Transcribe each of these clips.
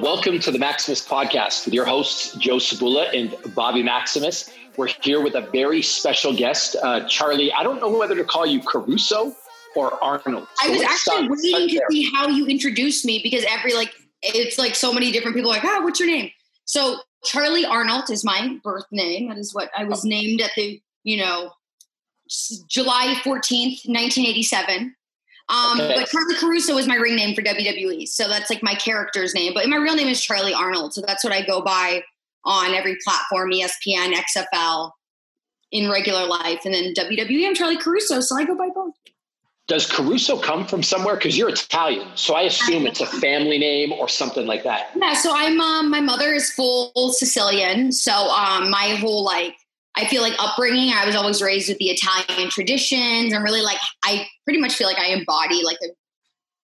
Welcome to the Maximus podcast with your hosts, Joe Cebula and Bobby Maximus. We're here with a very special guest, uh, Charly. I don't know whether to call you Caruso or Arnolt. So I was actually waiting to see how you introduced me because every like it's like so many different people like, ah, oh, what's your name? So Charly Arnolt is my birth name. That is what I was named at the, you know, July 14th, 1987. Um, okay. But Charly Caruso is my ring name for WWE. So that's like my character's name. But my real name is Charly Arnolt. So that's what I go by on every platform ESPN, XFL, in regular life. And then WWE, I'm Charly Caruso. So I go by both. Does Caruso come from somewhere? Because you're Italian, so I assume it's a family name or something like that. Yeah, so I'm. Um, my mother is full Sicilian, so um, my whole like I feel like upbringing, I was always raised with the Italian traditions and really like I pretty much feel like I embody like a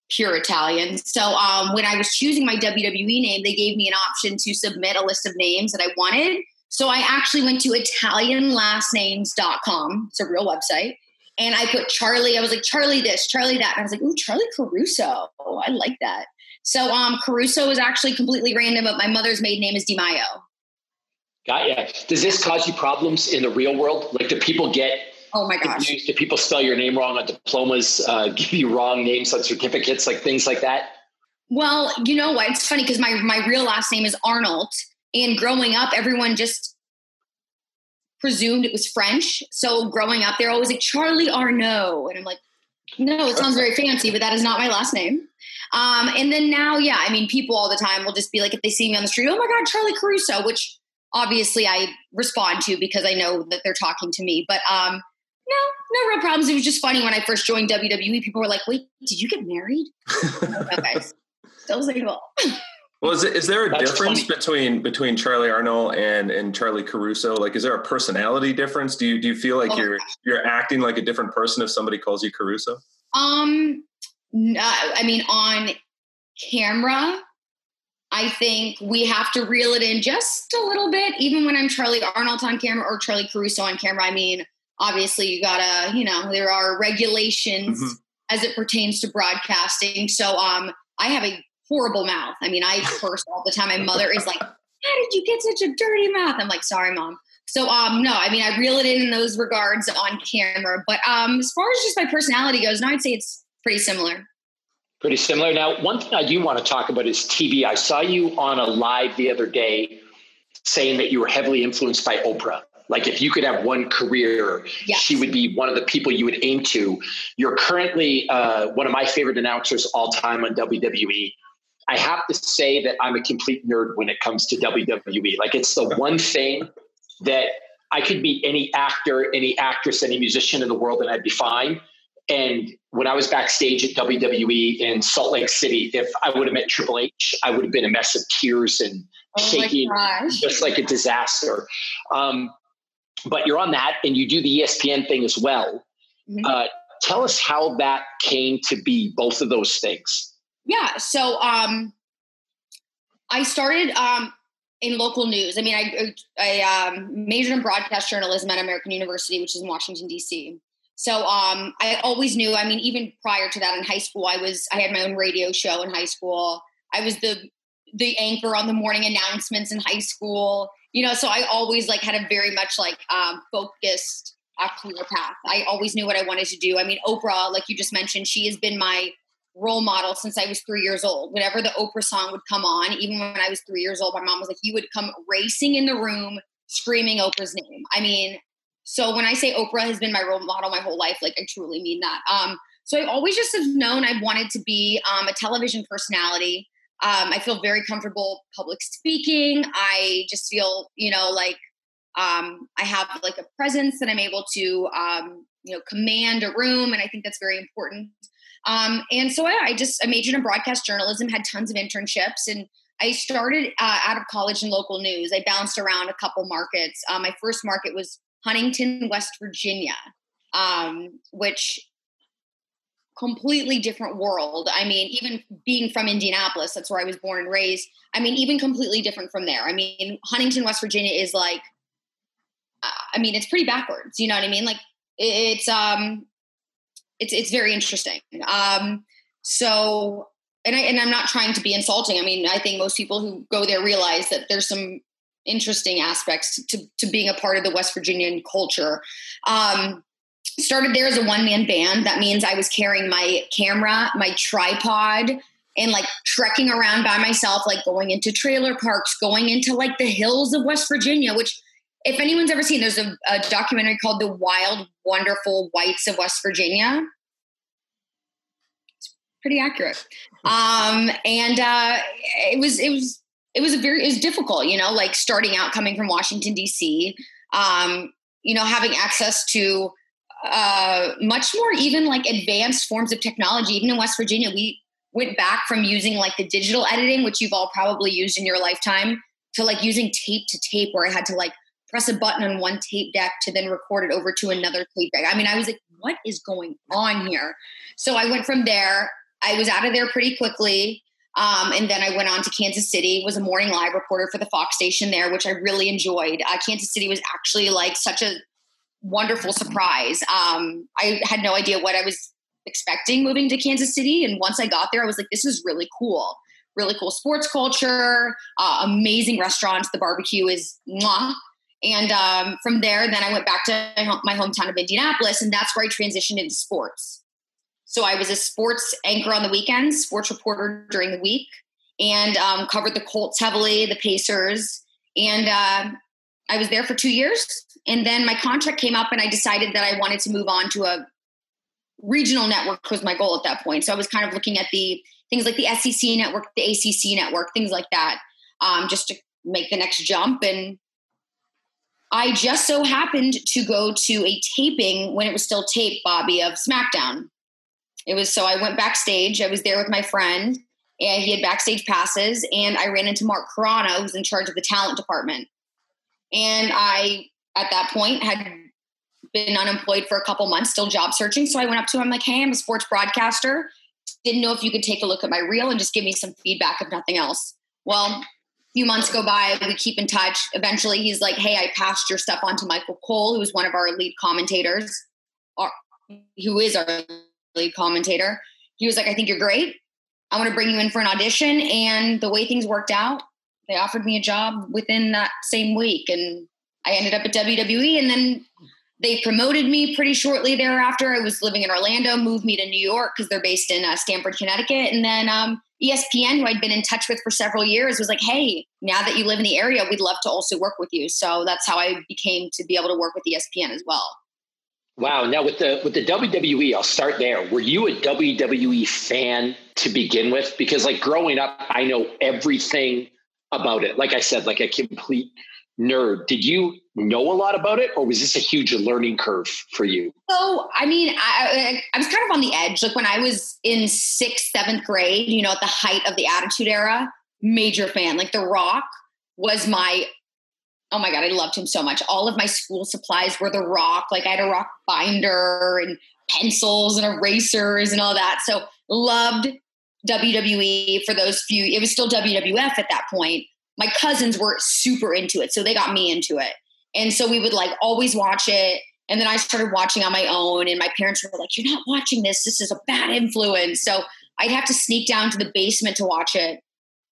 pure Italian. So um, when I was choosing my WWE name, they gave me an option to submit a list of names that I wanted. So I actually went to ItalianLastNames.com. It's a real website. And I put Charly. I was like, Charly this, Charly that. And I was like, ooh, Charly Caruso. Oh, I like that. So um, Caruso is actually completely random, but my mother's maiden name is Di Maio. Got ya. Does this cause you problems in the real world? Like, do people get Oh my gosh. Do people spell your name wrong on diplomas, uh, give you wrong names on certificates, like things like that? Well, you know what? It's funny because my, my real last name is Arnolt. And growing up, everyone just presumed it was French. So growing up, they're always like, Charly Arnault. And I'm like, no, it sounds very fancy, but that is not my last name. Um, and then now, yeah, I mean, people all the time will just be like, if they see me on the street, oh my God, Charly Caruso, which obviously I respond to because I know that they're talking to me. But um, no, no real problems. It was just funny when I first joined WWE. People were like, "Wait, did you get married?" okay, still single. Well, is, is there a That's difference funny. between between Charly Arnolt and and Charly Caruso? Like, is there a personality difference? Do you do you feel like oh, you're you're acting like a different person if somebody calls you Caruso? Um, no, I mean on camera, I think we have to reel it in just a little bit, even when I'm Charly Arnolt on camera or Charly Caruso on camera. I mean, obviously, you gotta, you know, there are regulations mm-hmm. as it pertains to broadcasting. So, um, I have a horrible mouth. I mean, I curse all the time. My mother is like, "How did you get such a dirty mouth?" I'm like, "Sorry, mom." So, um, no, I mean, I reel it in in those regards on camera. But um, as far as just my personality goes, no, I'd say it's pretty similar. Pretty similar. Now, one thing I do want to talk about is TV. I saw you on a live the other day saying that you were heavily influenced by Oprah. Like if you could have one career, yes. she would be one of the people you would aim to. You're currently uh, one of my favorite announcers all time on WWE. I have to say that I'm a complete nerd when it comes to WWE. Like it's the one thing that I could be any actor, any actress, any musician in the world, and I'd be fine. And when I was backstage at WWE in Salt Lake City, if I would have met Triple H, I would have been a mess of tears and oh shaking, just like a disaster. Um, but you're on that, and you do the ESPN thing as well. Mm-hmm. Uh, tell us how that came to be, both of those things. Yeah. So um, I started um, in local news. I mean, I, I um, majored in broadcast journalism at American University, which is in Washington D.C. So um, I always knew. I mean, even prior to that, in high school, I was I had my own radio show in high school. I was the the anchor on the morning announcements in high school. You know, so I always like had a very much like um, focused, a clear path. I always knew what I wanted to do. I mean, Oprah, like you just mentioned, she has been my role model since I was three years old. Whenever the Oprah song would come on, even when I was three years old, my mom was like, "You would come racing in the room, screaming Oprah's name." I mean, so when I say Oprah has been my role model my whole life, like I truly mean that. Um, so I always just have known I wanted to be um, a television personality. Um, I feel very comfortable public speaking. I just feel, you know, like um, I have like a presence that I'm able to, um, you know, command a room, and I think that's very important. Um, and so I, I just I majored in broadcast journalism, had tons of internships, and I started uh, out of college in local news. I bounced around a couple markets. Uh, my first market was Huntington, West Virginia, um, which completely different world. I mean, even being from Indianapolis, that's where I was born and raised. I mean, even completely different from there. I mean, Huntington, West Virginia is like, uh, I mean, it's pretty backwards. You know what I mean? Like, it's um, it's it's very interesting. Um, so and I and I'm not trying to be insulting. I mean, I think most people who go there realize that there's some interesting aspects to, to being a part of the West Virginian culture. Um, started there as a one man band. That means I was carrying my camera, my tripod, and like trekking around by myself, like going into trailer parks, going into like the hills of West Virginia, which if anyone's ever seen, there's a, a documentary called The Wild, Wonderful Whites of West Virginia. It's pretty accurate. Um, and uh, it was, it was, it was a very, it was difficult, you know, like starting out coming from Washington, D.C., um, you know, having access to uh, much more even like advanced forms of technology. Even in West Virginia, we went back from using like the digital editing, which you've all probably used in your lifetime, to like using tape to tape, where I had to like press a button on one tape deck to then record it over to another tape deck. I mean, I was like, what is going on here? So I went from there. I was out of there pretty quickly. Um, and then I went on to Kansas City, was a morning live reporter for the Fox station there, which I really enjoyed. Uh, Kansas City was actually like such a wonderful surprise. Um, I had no idea what I was expecting moving to Kansas City. And once I got there, I was like, this is really cool. Really cool sports culture, uh, amazing restaurants. The barbecue is mwah. And um, from there, then I went back to my hometown of Indianapolis, and that's where I transitioned into sports. So I was a sports anchor on the weekends, sports reporter during the week, and um, covered the Colts heavily, the Pacers, and uh, I was there for two years. And then my contract came up, and I decided that I wanted to move on to a regional network was my goal at that point. So I was kind of looking at the things like the SEC network, the ACC network, things like that, um, just to make the next jump. And I just so happened to go to a taping when it was still taped, Bobby, of SmackDown. It was so I went backstage. I was there with my friend, and he had backstage passes. And I ran into Mark Carrano, who's in charge of the talent department. And I, at that point, had been unemployed for a couple months, still job searching. So I went up to him, like, hey, I'm a sports broadcaster. Didn't know if you could take a look at my reel and just give me some feedback, if nothing else. Well, few months go by, we keep in touch. Eventually, he's like, "Hey, I passed your stuff on to Michael Cole, who is one of our lead commentators, or who is our commentator." He was like, "I think you're great. I want to bring you in for an audition." And the way things worked out, they offered me a job within that same week, and I ended up at WWE. And then they promoted me pretty shortly thereafter. I was living in Orlando, moved me to New York because they're based in uh, Stamford, Connecticut, and then um, ESPN, who I'd been in touch with for several years, was like, "Hey, now that you live in the area, we'd love to also work with you." So that's how I became to be able to work with ESPN as well. Wow! Now with the with the WWE, I'll start there. Were you a WWE fan to begin with? Because like growing up, I know everything about it. Like I said, like a complete nerd. Did you know a lot about it, or was this a huge learning curve for you? So, I mean, I, I was kind of on the edge. Like when I was in sixth, seventh grade, you know, at the height of the Attitude Era, major fan. Like The Rock was my oh my god, I loved him so much. All of my school supplies were The Rock. Like I had a rock binder and pencils and erasers and all that. So loved WWE for those few. It was still WWF at that point my cousins were super into it. So they got me into it. And so we would like always watch it. And then I started watching on my own, and my parents were like, You're not watching this. This is a bad influence. So I'd have to sneak down to the basement to watch it.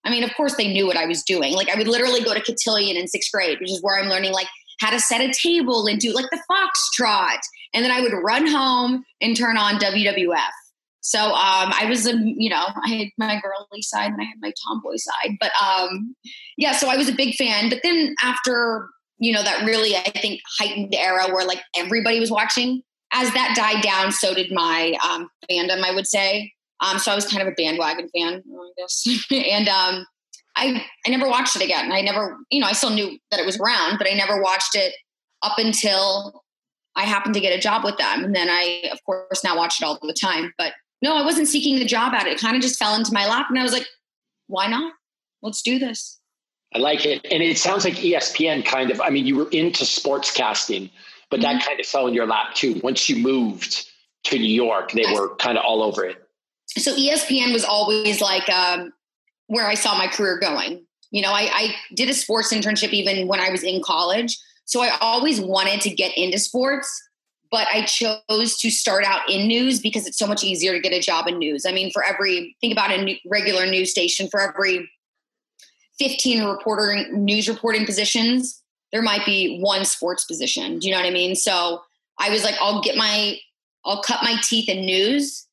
I mean, of course, they knew what I was doing. Like, I would literally go to Cotillion in sixth grade, which is where I'm learning like how to set a table and do like the foxtrot. And then I would run home and turn on WWF. So um, I was, a, you know, I had my girly side and I had my tomboy side. But um, yeah, so I was a big fan. But then after, you know, that really, I think, heightened era where like everybody was watching, as that died down, so did my um, fandom, I would say. Um, so I was kind of a bandwagon fan, I guess. and um, I, I never watched it again. I never, you know, I still knew that it was around, but I never watched it up until I happened to get a job with them. And then I, of course, now watch it all the time. But no, I wasn't seeking the job at it. It kind of just fell into my lap. And I was like, why not? Let's do this. I like it. And it sounds like ESPN kind of, I mean, you were into sports casting, but mm-hmm. that kind of fell in your lap too. Once you moved to New York, they were kind of all over it. So ESPN was always like um, where I saw my career going. You know, I, I did a sports internship even when I was in college. So I always wanted to get into sports but I chose to start out in news because it's so much easier to get a job in news. I mean, for every think about a regular news station, for every 15 reporter news reporting positions, there might be one sports position. Do you know what I mean? So I was like, I'll get my, I'll cut my teeth in news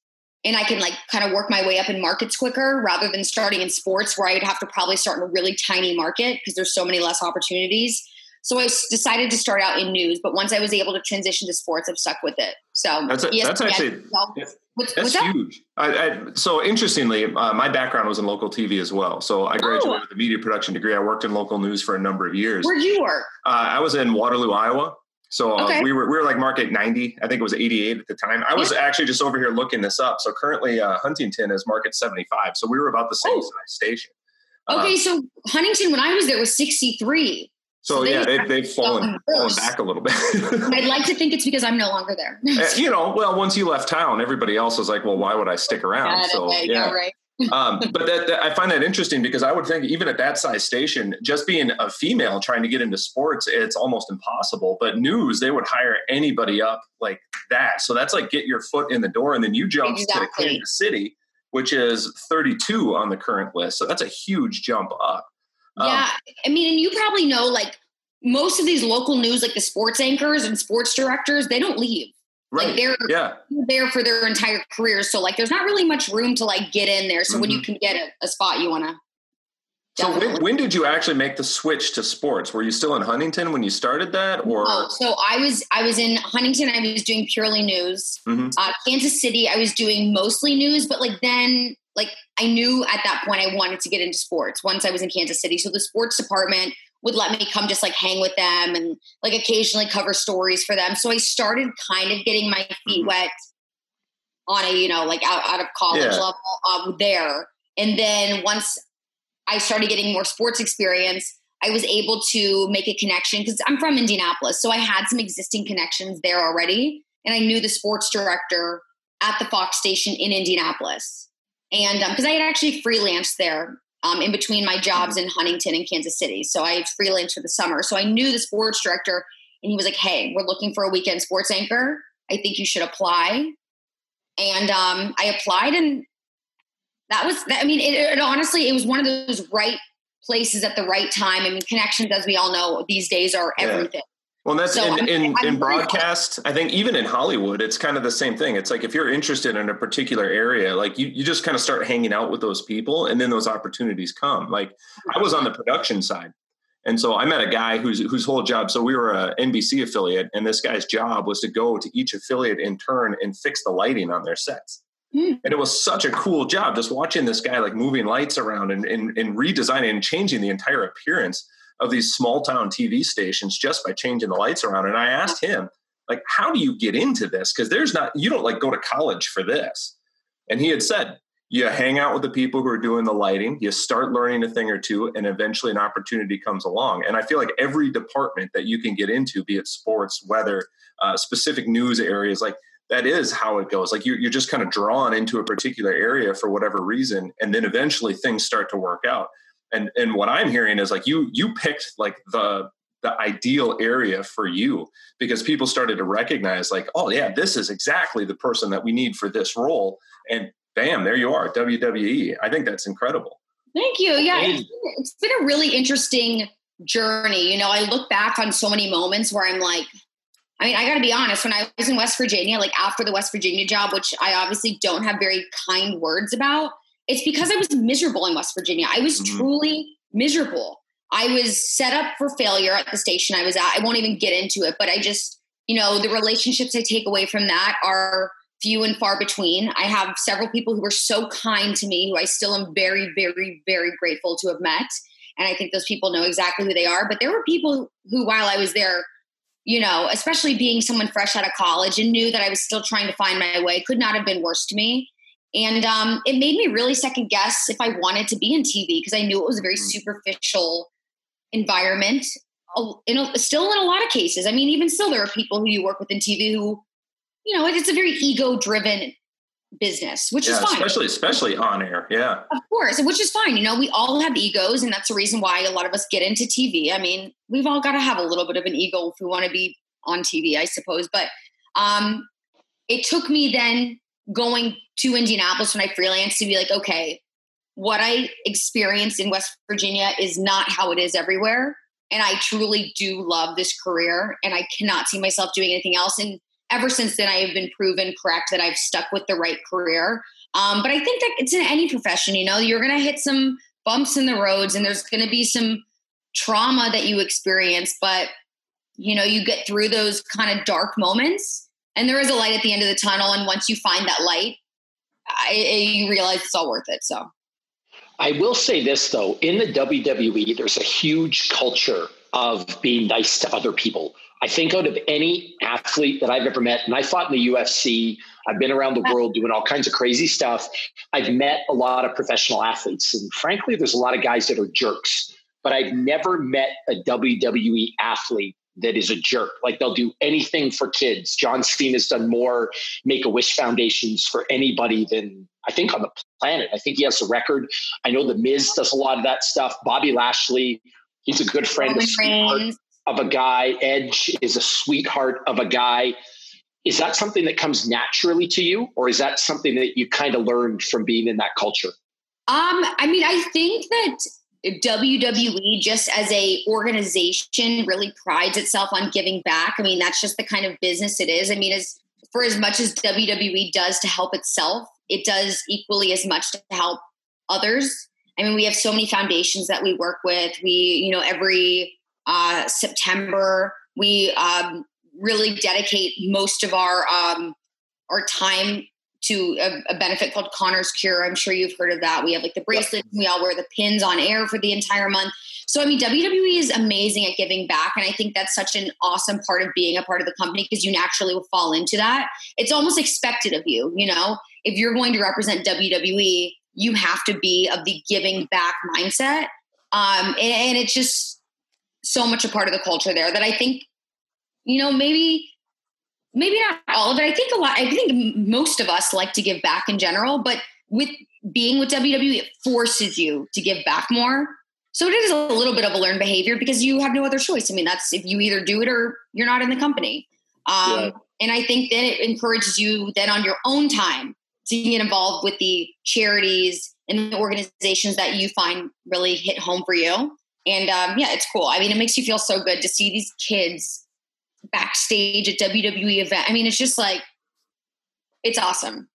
and I can like kind of work my way up in markets quicker rather than starting in sports where I would have to probably start in a really tiny market because there's so many less opportunities. So I decided to start out in news, but once I was able to transition to sports, I've stuck with it. So that's, a, that's actually what's, that's what's huge. I, I, so interestingly, uh, my background was in local TV as well. So I graduated oh. with a media production degree. I worked in local news for a number of years. Where'd you work? Uh, I was in Waterloo, Iowa. So uh, okay. we were we were like market 90. I think it was 88 at the time. I was actually just over here looking this up. So currently uh, Huntington is market 75. So we were about the same oh. size station. Okay, uh, so Huntington when I was there was 63. So, so yeah, they, they've fallen, fallen back a little bit. I'd like to think it's because I'm no longer there. Eh, you know, well, once you left town, everybody else was like, "Well, why would I stick around?" So yeah, right. Um, but that, that, I find that interesting because I would think even at that size station, just being a female trying to get into sports, it's almost impossible. But news, they would hire anybody up like that. So that's like get your foot in the door, and then you jump exactly. to Kansas City, which is 32 on the current list. So that's a huge jump up. Um, yeah, I mean, and you probably know like most of these local news, like the sports anchors and sports directors, they don't leave. Right. Like they're yeah. there for their entire careers. So like there's not really much room to like get in there. So mm-hmm. when you mm-hmm. can get a, a spot, you want to. So when, when, did you actually make the switch to sports? Were you still in Huntington when you started that, or? Oh, so I was I was in Huntington. I was doing purely news. Mm-hmm. Uh, Kansas City, I was doing mostly news, but like then like I knew at that point I wanted to get into sports once I was in Kansas City. So the sports department would let me come just like hang with them and like occasionally cover stories for them. So I started kind of getting my feet mm-hmm. wet on a, you know, like out, out of college yeah. level um, there. And then once I started getting more sports experience, I was able to make a connection because I'm from Indianapolis. So I had some existing connections there already. And I knew the sports director at the Fox station in Indianapolis. And because um, I had actually freelanced there um, in between my jobs in Huntington and Kansas City. So I freelanced for the summer. So I knew the sports director, and he was like, "Hey, we're looking for a weekend sports anchor. I think you should apply." And um, I applied, and that was. I mean, it, it, honestly, it was one of those right places at the right time. I mean, connections, as we all know, these days are everything. Well, that's so in, in, in, broadcast. I think even in Hollywood, it's kind of the same thing. It's like if you're interested in a particular area, like you, you just kind of start hanging out with those people and then those opportunities come. Like I was on the production side. And so I met a guy whose whose whole job. So we were a NBC affiliate, and this guy's job was to go to each affiliate in turn and fix the lighting on their sets. Mm. And it was such a cool job just watching this guy like moving lights around and, and, and redesigning and changing the entire appearance of these small town TV stations just by changing the lights around. And I asked him, like, how do you get into this? Because there's not, you don't like go to college for this. And he had said, you hang out with the people who are doing the lighting, you start learning a thing or two, and eventually an opportunity comes along. And I feel like every department that you can get into, be it sports, weather, uh, specific news areas, like that is how it goes. Like you, you're just kind of drawn into a particular area for whatever reason, and then eventually things start to work out and and what i'm hearing is like you you picked like the the ideal area for you because people started to recognize like oh yeah this is exactly the person that we need for this role. And bam there you are wwe i think that's incredible. Thank you. Yeah it's, it's been a really interesting journey. You know i look back on so many moments where i'm like I mean, I got to be honest. When I was in West Virginia, like after the West Virginia job, which I obviously don't have very kind words about, it's because I was miserable in West Virginia. I was mm-hmm. truly miserable. I was set up for failure at the station I was at. I won't even get into it, but I just, you know, the relationships I take away from that are few and far between. I have several people who were so kind to me who I still am very, very, very grateful to have met. And I think those people know exactly who they are. But there were people who, while I was there, you know, especially being someone fresh out of college and knew that I was still trying to find my way, could not have been worse to me. And um, it made me really second guess if I wanted to be in TV because I knew it was a very mm-hmm. superficial environment. In a, still, in a lot of cases, I mean, even still, there are people who you work with in TV who, you know, it's a very ego-driven business, which yeah, is fine. Especially, especially on air, yeah. Of course, which is fine. You know, we all have egos, and that's the reason why a lot of us get into TV. I mean, we've all got to have a little bit of an ego if we want to be on TV, I suppose. But Um, it took me then going to Indianapolis when I freelance to be like, okay, what I experienced in West Virginia is not how it is everywhere. And I truly do love this career and I cannot see myself doing anything else. And ever since then, I have been proven correct that I've stuck with the right career. Um, but I think that it's in any profession, you know, you're going to hit some bumps in the roads and there's going to be some trauma that you experience, but you know, you get through those kind of dark moments and there is a light at the end of the tunnel. And once you find that light, I, you realize it's all worth it. So I will say this though, in the WWE, there's a huge culture of being nice to other people. I think out of any athlete that I've ever met, and I fought in the UFC, I've been around the world doing all kinds of crazy stuff. I've met a lot of professional athletes, and frankly, there's a lot of guys that are jerks, but I've never met a WWE athlete that is a jerk. Like they'll do anything for kids. John Cena's done more Make a Wish foundations for anybody than I think on the planet. I think he has a record. I know the Miz does a lot of that stuff. Bobby Lashley, he's a good friend, sweetheart of a guy. Edge is a sweetheart of a guy. Is that something that comes naturally to you, or is that something that you kind of learned from being in that culture? Um, I mean, I think that WWE just as a organization really prides itself on giving back. I mean, that's just the kind of business it is. I mean, as for as much as WWE does to help itself, it does equally as much to help others. I mean, we have so many foundations that we work with. We, you know, every uh, September we um, really dedicate most of our um, our time to a, a, benefit called Connor's Cure. I'm sure you've heard of that. We have like the bracelet. We all wear the pins on air for the entire month. So I mean, WWE is amazing at giving back, and I think that's such an awesome part of being a part of the company because you naturally will fall into that. It's almost expected of you. You know, if you're going to represent WWE, you have to be of the giving back mindset, um, and, and it's just so much a part of the culture there that I think, you know, maybe maybe not all of it. I think a lot, I think most of us like to give back in general, but with being with WWE, it forces you to give back more. So it is a little bit of a learned behavior because you have no other choice. I mean, that's if you either do it or you're not in the company. Um, yeah. And I think then it encourages you then on your own time to get involved with the charities and the organizations that you find really hit home for you. And um, yeah, it's cool. I mean, it makes you feel so good to see these kids backstage at WWE event. I mean, it's just like it's awesome.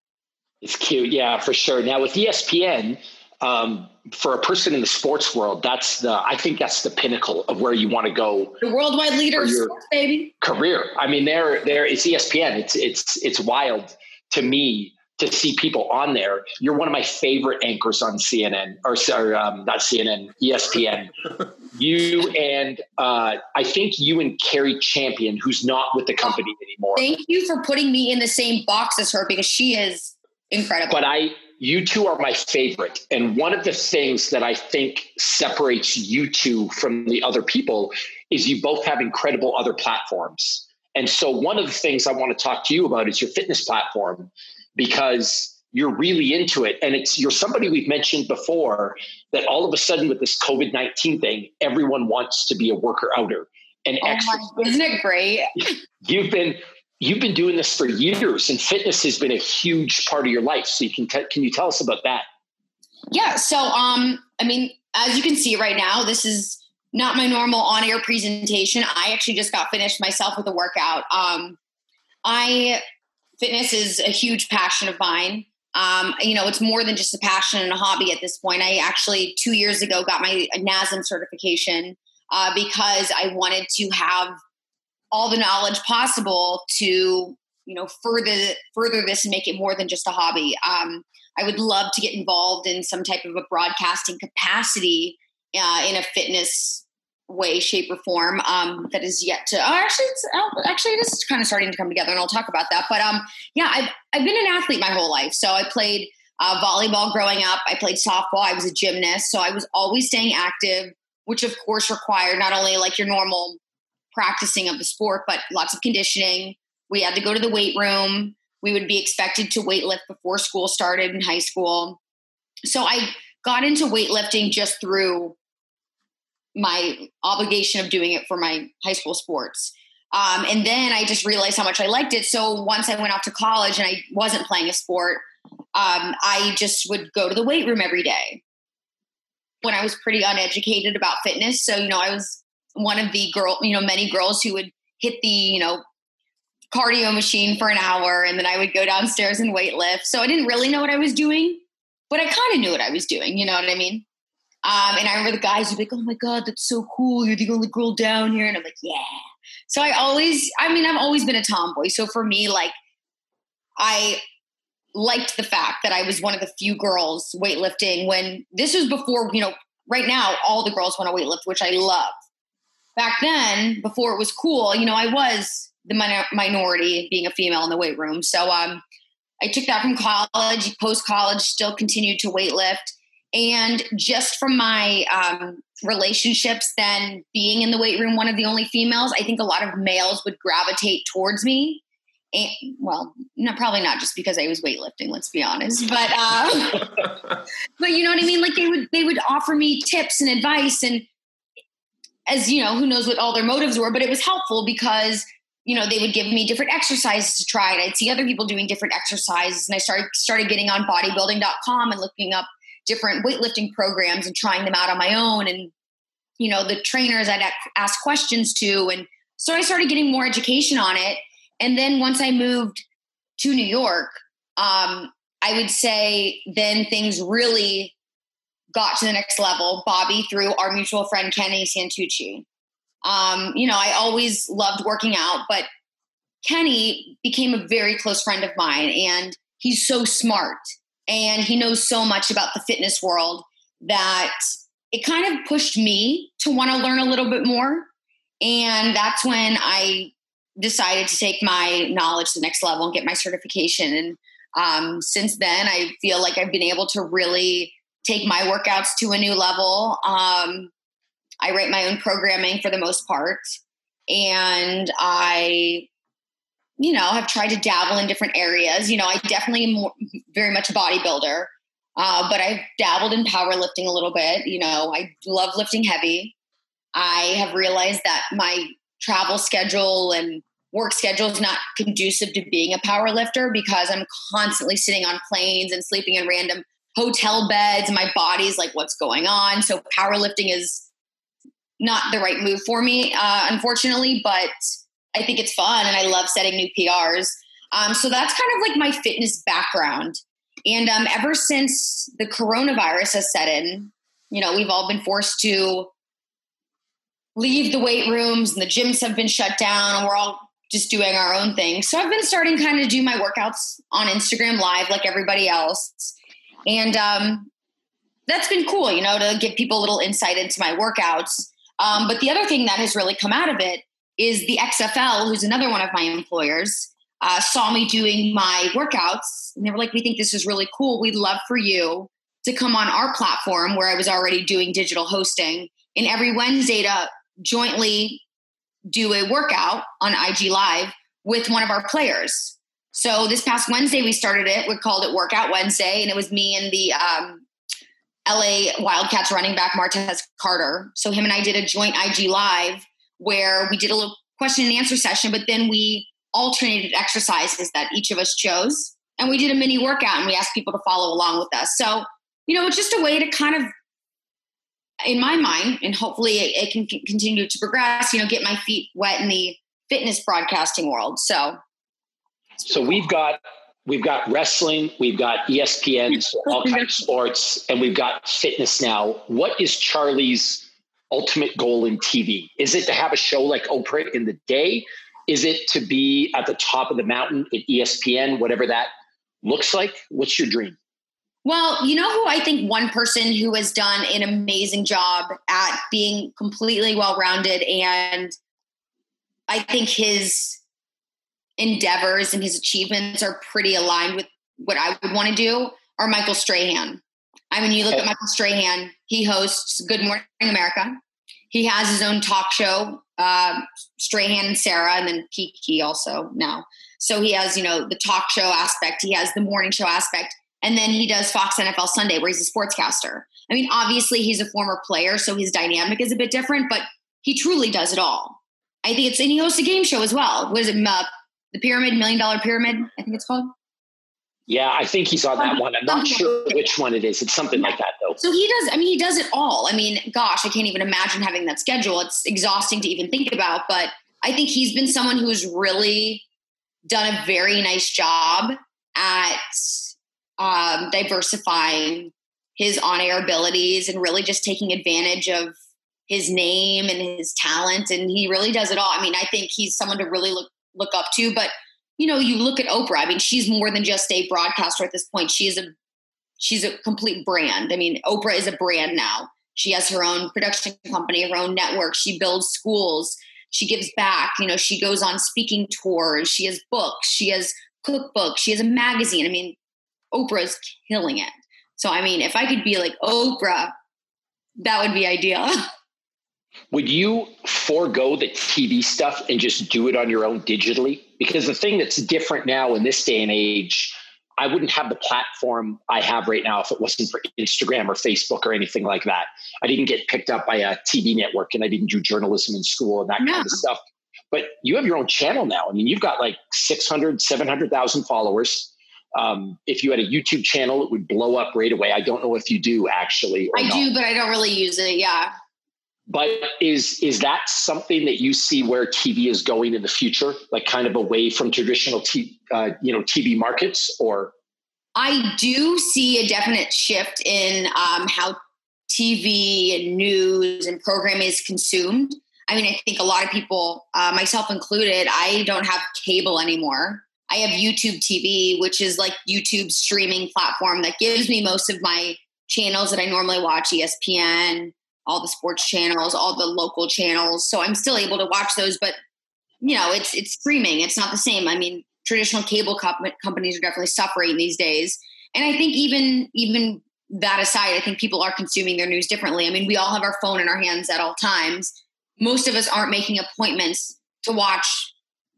It's cute, yeah, for sure. Now with ESPN, um, for a person in the sports world, that's the I think that's the pinnacle of where you want to go. The worldwide leader of sports, baby. Career. I mean, there, there. It's ESPN. It's it's it's wild to me to see people on there. You're one of my favorite anchors on CNN or, or um, not CNN, ESPN. you and uh, I think you and Cari Champion, who's not with the company anymore. Thank you for putting me in the same box as her because she is incredible. But I, you two are my favorite. And one of the things that I think separates you two from the other people is you both have incredible other platforms. And so one of the things I want to talk to you about is your fitness platform because you're really into it and it's you're somebody we've mentioned before that all of a sudden with this covid-19 thing everyone wants to be a worker outer and oh my, isn't it great? You've been you've been doing this for years and fitness has been a huge part of your life. So you can t- can you tell us about that? Yeah so um i mean as you can see right now this is not my normal on-air presentation. I actually just got finished myself with a workout. Um i fitness is a huge passion of mine. Um, you know, it's more than just a passion and a hobby at this point. I actually two years ago got my NASM certification uh, because I wanted to have all the knowledge possible to you know further further this and make it more than just a hobby. Um, I would love to get involved in some type of a broadcasting capacity uh, in a fitness way, shape, or form um, that is yet to. Oh, actually, it's oh, actually it is kind of starting to come together, and I'll talk about that. But um, yeah, I've I've been an athlete my whole life. So I played uh, volleyball growing up. I played softball. I was a gymnast, so I was always staying active, which of course required not only like your normal practicing of the sport, but lots of conditioning. We had to go to the weight room. We would be expected to weight lift before school started in high school. So I got into weightlifting just through my obligation of doing it for my high school sports. Um, and then I just realized how much I liked it. So once I went off to college and I wasn't playing a sport, um, I just would go to the weight room every day. When I was pretty uneducated about fitness, so you know, I was one of the girl, you know, many girls who would hit the, you know, cardio machine for an hour and then I would go downstairs and weight lift. So I didn't really know what I was doing, but I kind of knew what I was doing. You know what I mean? Um, and I remember the guys would be like, "Oh my god, that's so cool! You're the only girl down here," and I'm like, "Yeah." So I always, I mean, I've always been a tomboy. So for me, like, I liked the fact that I was one of the few girls weightlifting when this was before, you know, right now all the girls want to weightlift, which I love. Back then, before it was cool, you know, I was the minority being a female in the weight room. So um, I took that from college, post college, still continued to weightlift. And just from my um, relationships, then being in the weight room, one of the only females, I think a lot of males would gravitate towards me. And, well, not probably not just because I was weightlifting. Let's be honest, but uh, but you know what I mean. Like they would they would offer me tips and advice, and as you know, who knows what all their motives were, but it was helpful because you know, they would give me different exercises to try and I'd see other people doing different exercises. And I started started getting on bodybuilding.com and looking up different weightlifting programs and trying them out on my own. And, you know, the trainers I'd ask questions to. And so I started getting more education on it. And then once I moved to New York, um, I would say then things really got to the next level. Bobby through our mutual friend Kenny Santucci. Um, you know, I always loved working out, but Kenny became a very close friend of mine, and he's so smart and he knows so much about the fitness world that it kind of pushed me to want to learn a little bit more. And that's when I decided to take my knowledge to the next level and get my certification. And um, since then, I feel like I've been able to really take my workouts to a new level. Um, I write my own programming for the most part. And I, you know, have tried to dabble in different areas. You know, I definitely am more, very much a bodybuilder, uh, but I've dabbled in powerlifting a little bit. You know, I love lifting heavy. I have realized that my travel schedule and work schedule is not conducive to being a power lifter because I'm constantly sitting on planes and sleeping in random hotel beds. My body's like, what's going on? So powerlifting is not the right move for me, uh, unfortunately, but I think it's fun and I love setting new PRs. Um, so that's kind of like my fitness background. And um, ever since the coronavirus has set in, you know, we've all been forced to leave the weight rooms and the gyms have been shut down and we're all just doing our own thing. So I've been starting kind of do my workouts on Instagram live like everybody else. And um, that's been cool, you know, to give people a little insight into my workouts. Um, but the other thing that has really come out of it is the XFL, who's another one of my employers, uh, saw me doing my workouts and they were like, We think this is really cool. We'd love for you to come on our platform where I was already doing digital hosting and every Wednesday to jointly do a workout on IG Live with one of our players. So this past Wednesday, we started it. We called it Workout Wednesday, and it was me and the um, LA Wildcats running back Martez Carter. So him and I did a joint IG live where we did a little question and answer session, but then we alternated exercises that each of us chose. And we did a mini workout and we asked people to follow along with us. So, you know, it's just a way to kind of, in my mind, and hopefully it, it can continue to progress, you know, get my feet wet in the fitness broadcasting world. So, so we've got we've got wrestling, we've got ESPN, all kinds of sports, and we've got fitness now. What is Charly's ultimate goal in TV? Is it to have a show like oh Oprah in the day? Is it to be at the top of the mountain at ESPN, whatever that looks like? What's your dream? Well, you know who I think one person who has done an amazing job at being completely well rounded and I think his endeavors and his achievements are pretty aligned with what I would want to do are Michael Strahan. I mean, you look at Michael Strahan, he hosts Good Morning America. He has his own talk show, uh, Strahan and Sara, and then Keke also now. So he has, you know, the talk show aspect, he has the morning show aspect, and then he does Fox NFL Sunday where he's a sportscaster. I mean, obviously he's a former player, so his dynamic is a bit different, but he truly does it all. I think it's and he hosts a game show as well. What is it? Uh, the Pyramid, Million Dollar Pyramid, I think it's called. Yeah, I think he's on that one. I'm not sure which one it is. It's something like that, though. So he does. I mean, he does it all. I mean, gosh, I can't even imagine having that schedule. It's exhausting to even think about. But I think he's been someone who's really done a very nice job at um, diversifying his on-air abilities and really just taking advantage of his name and his talent. And he really does it all. I mean, I think he's someone to really look look up to. But you know, you look at Oprah. I mean, she's more than just a broadcaster at this point. She's a she's a complete brand. I mean, Oprah is a brand now. She has her own production company, her own network. She builds schools. She gives back. You know, she goes on speaking tours. She has books. She has cookbooks. She has a magazine. I mean, Oprah is killing it. So, I mean, if I could be like Oprah, that would be ideal. Would you forego the TV stuff and just do it on your own digitally? Because the thing that's different now in this day and age, I wouldn't have the platform I have right now if it wasn't for Instagram or Facebook or anything like that. I didn't get picked up by a TV network and I didn't do journalism in school and that kind of stuff. But you have your own channel now. I mean, you've got like 600, 700,000 followers. Um, if you had a YouTube channel, it would blow up right away. I don't know if you do actually. I not. do, but I don't really use it. Yeah. But is is that something that you see where TV is going in the future, like kind of away from traditional t- uh, you know TV markets, or? I do see a definite shift in um, how TV and news and programming is consumed. I mean, I think a lot of people, uh, myself included, I don't have cable anymore. I have YouTube TV, which is like YouTube's streaming platform that gives me most of my channels that I normally watch ESPN, all the sports channels, all the local channels. So I'm still able to watch those, but you know, it's it's streaming. It's not the same. I mean, traditional cable companies are definitely suffering these days. And I think even even that aside, I think people are consuming their news differently. I mean, we all have our phone in our hands at all times. Most of us aren't making appointments to watch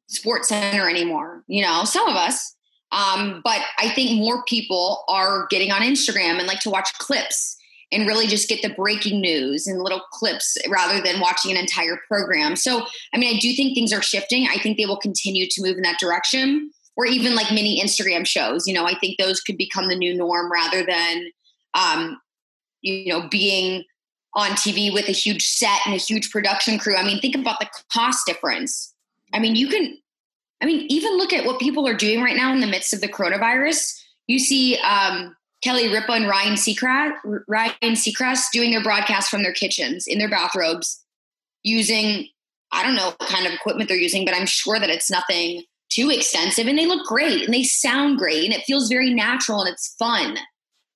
Sports Center anymore. You know, some of us. Um, but I think more people are getting on Instagram and like to watch clips and really just get the breaking news and little clips rather than watching an entire program. So, I mean, I do think things are shifting. I think they will continue to move in that direction, or even like mini Instagram shows. You know, I think those could become the new norm rather than, um, you know, being on TV with a huge set and a huge production crew. I mean, think about the cost difference. I mean, you can, I mean, even look at what people are doing right now in the midst of the coronavirus. You see, um, Kelly Ripa and Ryan Seacrest, Ryan Seacrest doing their broadcast from their kitchens in their bathrobes using, I don't know what kind of equipment they're using, but I'm sure that it's nothing too extensive and they look great and they sound great and it feels very natural and it's fun,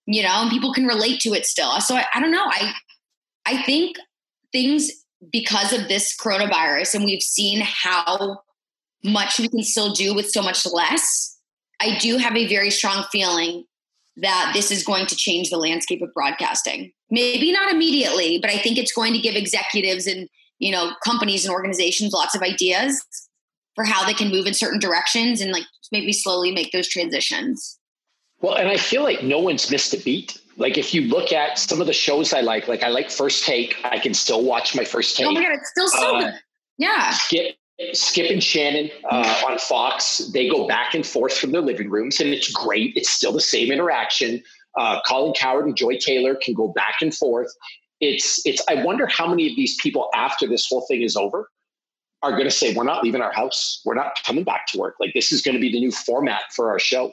you know, and people can relate to it still. So I, I don't know. I, I think things because of this coronavirus and we've seen how much we can still do with so much less. I do have a very strong feeling that this is going to change the landscape of broadcasting. Maybe not immediately, but I think it's going to give executives and you know companies and organizations lots of ideas for how they can move in certain directions and like maybe slowly make those transitions. Well, and I feel like no one's missed a beat. Like if you look at some of the shows I like, like I like First Take. I can still watch my First Take. Oh my god, it's still so uh, good. Yeah. Skip Skip and Shannon uh, on Fox, they go back and forth from their living rooms, and it's great. It's still the same interaction. Uh, Colin Cowherd and Joy Taylor can go back and forth. It's it's. I wonder how many of these people after this whole thing is over are going to say, "We're not leaving our house. We're not coming back to work. Like this is going to be the new format for our show."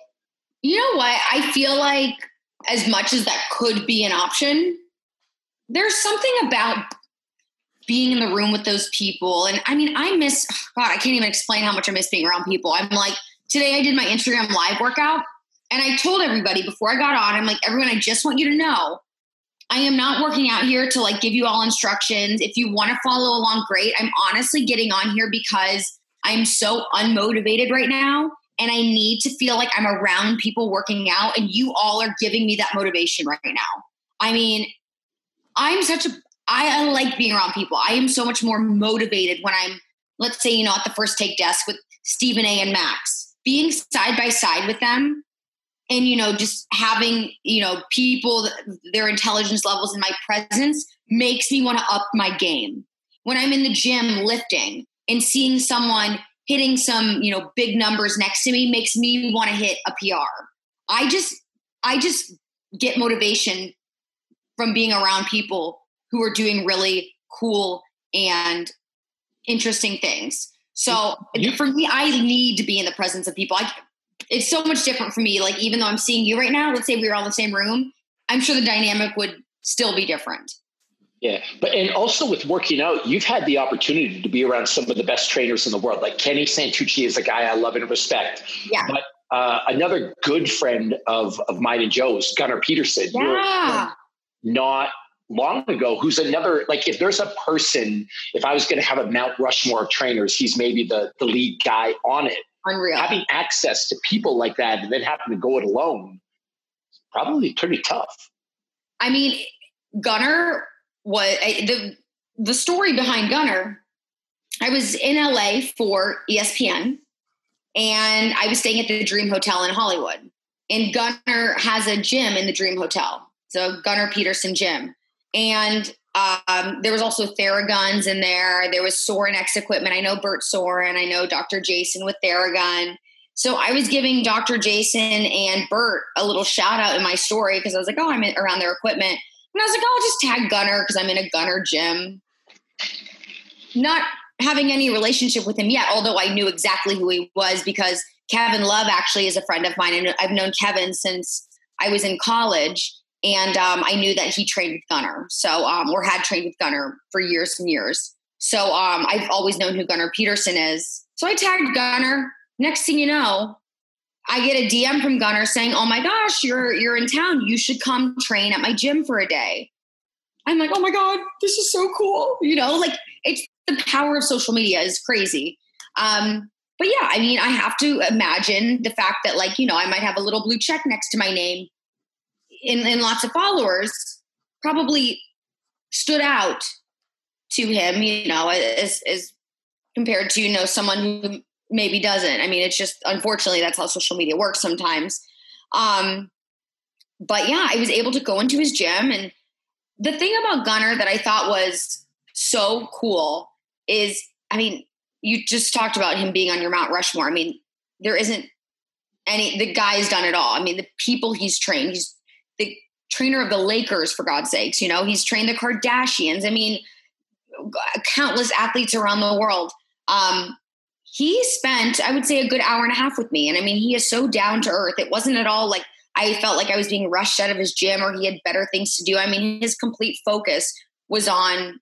You know what? I feel like as much as that could be an option, there's something about being in the room with those people. And I mean, I miss, God, I can't even explain how much I miss being around people. I'm like, today I did my Instagram live workout and I told everybody before I got on, I'm like, everyone, I just want you to know I am not working out here to like give you all instructions. If you want to follow along, great. I'm honestly getting on here because I'm so unmotivated right now and I need to feel like I'm around people working out and you all are giving me that motivation right now. I mean, I'm such a I, I like being around people. I am so much more motivated when I'm, let's say, you know, at the first take desk with Stephen A. and Max, being side by side with them and you know just having you know people their intelligence levels in my presence makes me want to up my game when i'm in the gym lifting and seeing someone hitting some, you know, big numbers next to me makes me want to hit a PR. I just I just get motivation from being around people who are doing really cool and interesting things. So you, for me, I need to be in the presence of people. I, it's so much different for me. Like even though I'm seeing you right now, let's say we were all in the same room, I'm sure the dynamic would still be different. Yeah, but and also with working out, you've had the opportunity to be around some of the best trainers in the world. Like Kenny Santucci is a guy I love and respect. Yeah. But uh, another good friend of of mine and Joe's, Gunnar Peterson. Yeah. Not long ago, who's another like if there's a person, if I was going to have a Mount Rushmore of trainers, he's maybe the the lead guy on it. Unreal. Having access to people like that and then having to go it alone, probably pretty tough. I mean, Gunnar was the the story behind Gunnar I was in LA for ESPN, and I was staying at the Dream Hotel in Hollywood. And Gunnar has a gym in the Dream Hotel, so Gunnar Peterson Gym. And um, there was also Theraguns in there. There was Sorinex equipment. I know Bert Sorin. I know Dr. Jason with Theragun. So I was giving Dr. Jason and Bert a little shout out in my story because I was like, oh, I'm around their equipment. And I was like, oh, I'll just tag Gunnar because I'm in a Gunnar gym. Not having any relationship with him yet, although I knew exactly who he was because Kevin Love actually is a friend of mine. And I've known Kevin since I was in college. And um, I knew that he trained with Gunnar, So, um, or had trained with Gunnar for years and years. So um, I've always known who Gunnar Peterson is. So I tagged Gunnar. Next thing you know, I get a DM from Gunnar saying, "Oh my gosh, you're you're in town. You should come train at my gym for a day." I'm like, "Oh my god, this is so cool!" You know, like it's the power of social media is crazy. Um, but yeah, I mean, I have to imagine the fact that like you know I might have a little blue check next to my name in, in lots of followers probably stood out to him, you know, as, as compared to, you know, someone who maybe doesn't. I mean, it's just, unfortunately, that's how social media works sometimes. Um, but yeah, I was able to go into his gym. And the thing about Gunnar that I thought was so cool is, I mean, you just talked about him being on your Mount Rushmore. I mean, there isn't any, the guy's done it all. I mean, the people he's trained, he's the trainer of the Lakers, for God's sakes. You know, he's trained the Kardashians. I mean, countless athletes around the world. Um, he spent, I would say, a good hour and a half with me. And I mean, he is so down to earth. It wasn't at all like I felt like I was being rushed out of his gym or he had better things to do. I mean, his complete focus was on,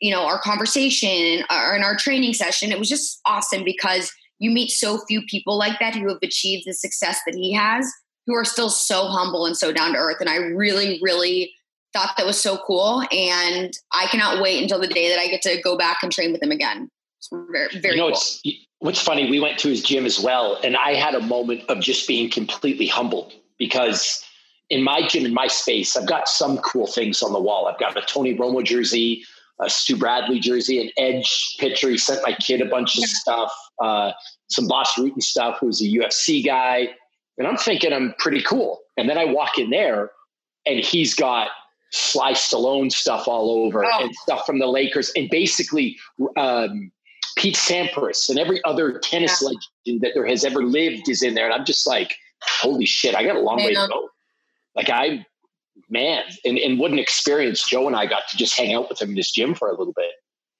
you know, our conversation or in our training session. It was just awesome because you meet so few people like that who have achieved the success that he has who are still so humble and so down to earth. And I really, really thought that was so cool. And I cannot wait until the day that I get to go back and train with him again. It's very, very you know, cool. what's funny, we went to his gym as well. And I had a moment of just being completely humbled because in my gym, in my space, I've got some cool things on the wall. I've got a Tony Romo jersey, a Stu Bradley jersey, an Edge pitcher. He sent my kid a bunch of stuff, uh, some Bas Rutten stuff, who's a UFC guy. And I'm thinking I'm pretty cool. And then I walk in there and he's got Sly Stallone stuff all over oh. and stuff from the Lakers and basically um, Pete Sampras and every other tennis yeah. legend that there has ever lived is in there. And I'm just like, holy shit, I got a long man, way to go. Like I, man, and, and what an experience Joe and I got to just hang out with him in his gym for a little bit.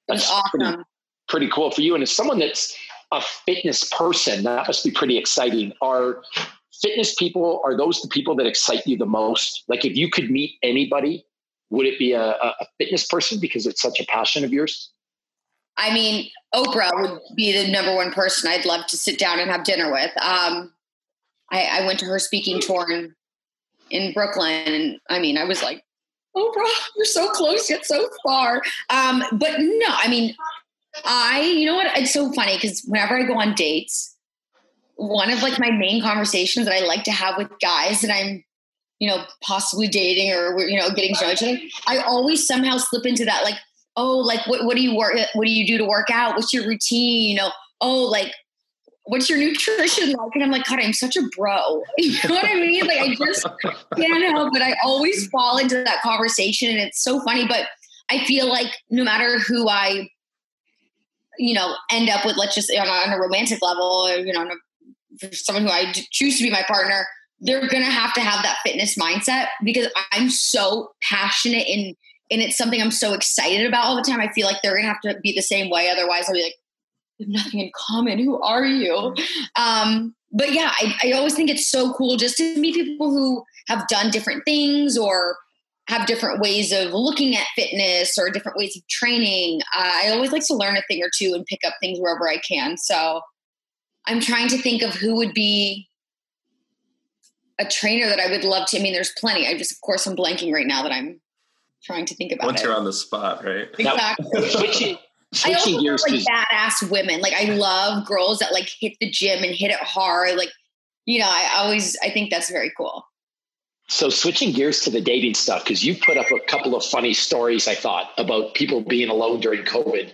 That's awesome. pretty, pretty cool for you. And as someone that's a fitness person, that must be pretty exciting. Are fitness people are those the people that excite you the most. Like if you could meet anybody would it be a, a fitness person because it's such a passion of yours? I mean oprah would be the number one person i'd love to sit down and have dinner with. Um, I, I went to her speaking tour in, in brooklyn and i mean i was like oprah you're so close yet so far. Um, but no i mean i you know what? It's so funny because whenever i go on dates one of like my main conversations that I like to have with guys that I'm, you know, possibly dating or you know getting to know. I always somehow slip into that like, oh, like what what do you work? What do you do to work out? What's your routine? You know, oh, like what's your nutrition like? And I'm like, God, I'm such a bro. You know what I mean? Like I just can't help but I always fall into that conversation and it's so funny. But I feel like no matter who I you know, end up with, let's just on a, on a romantic level, or, you know, a, someone who I choose to be my partner, they're going to have to have that fitness mindset because I'm so passionate in, and it's something I'm so excited about all the time. I feel like they're to have to be the same way. Otherwise I'll be like, nothing in common. Who are you? Um, but yeah, I, I always think it's so cool just to meet people who have done different things or have different ways of looking at fitness or different ways of training. Uh, I always like to learn a thing or two and pick up things wherever I can. So I'm trying to think of who would be a trainer that I would love to. I mean, there's plenty. I just, of course, I'm blanking right now that I'm trying to think about. Once it. you're on the spot, right? Exactly. switching, switching I also gears like badass women. Like I love girls that like hit the gym and hit it hard. Like, you know, I always I think that's very cool. So switching gears to the dating stuff, because you put up a couple of funny stories, I thought, about people being alone during COVID.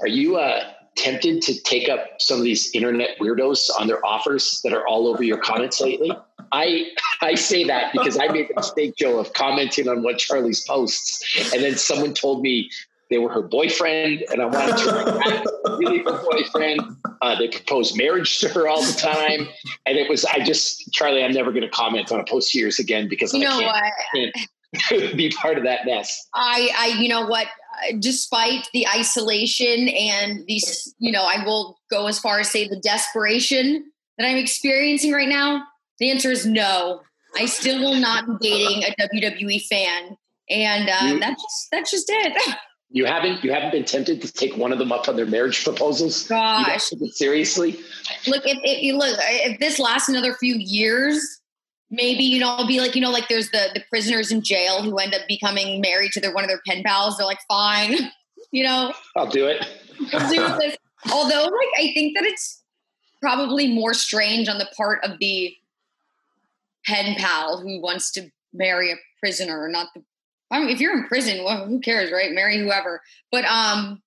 Are you uh, tempted to take up some of these internet weirdos on their offers that are all over your comments lately? I I say that because I made the mistake, Joe, of commenting on one Charly's posts, and then someone told me they were her boyfriend, and I wanted to really her boyfriend. Uh, they proposed marriage to her all the time, and it was. I just, Charlie, I'm never going to comment on a post of yours again because you I know can't, can't be part of that mess. I, I, you know what? Despite the isolation and these, you know, I will go as far as say the desperation that I'm experiencing right now. The answer is no. I still will not be dating a WWE fan, and uh, that's just that's just it. You haven't you haven't been tempted to take one of them up on their marriage proposals? Gosh, seriously. Look, if, if you look, if this lasts another few years, maybe you know, I'll be like you know, like there's the the prisoners in jail who end up becoming married to their one of their pen pals. They're like, fine, you know, I'll do it. Do this. Although, like, I think that it's probably more strange on the part of the pen pal who wants to marry a prisoner, or not the I mean, if you're in prison, well, who cares, right? Marry whoever. But um,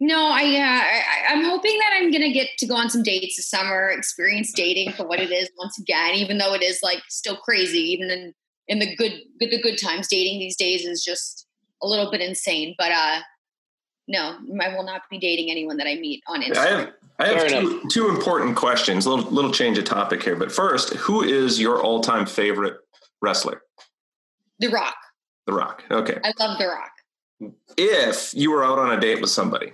no, I, uh, I I'm hoping that I'm gonna get to go on some dates this summer, experience dating for what it is once again. Even though it is like still crazy, even in in the good the good times, dating these days is just a little bit insane. But uh, no, I will not be dating anyone that I meet on Instagram. I have I have two, two, important questions. A little little change of topic here, but first, who is your all time favorite wrestler? The Rock. The Rock. Okay. I love The Rock. If you were out on a date with somebody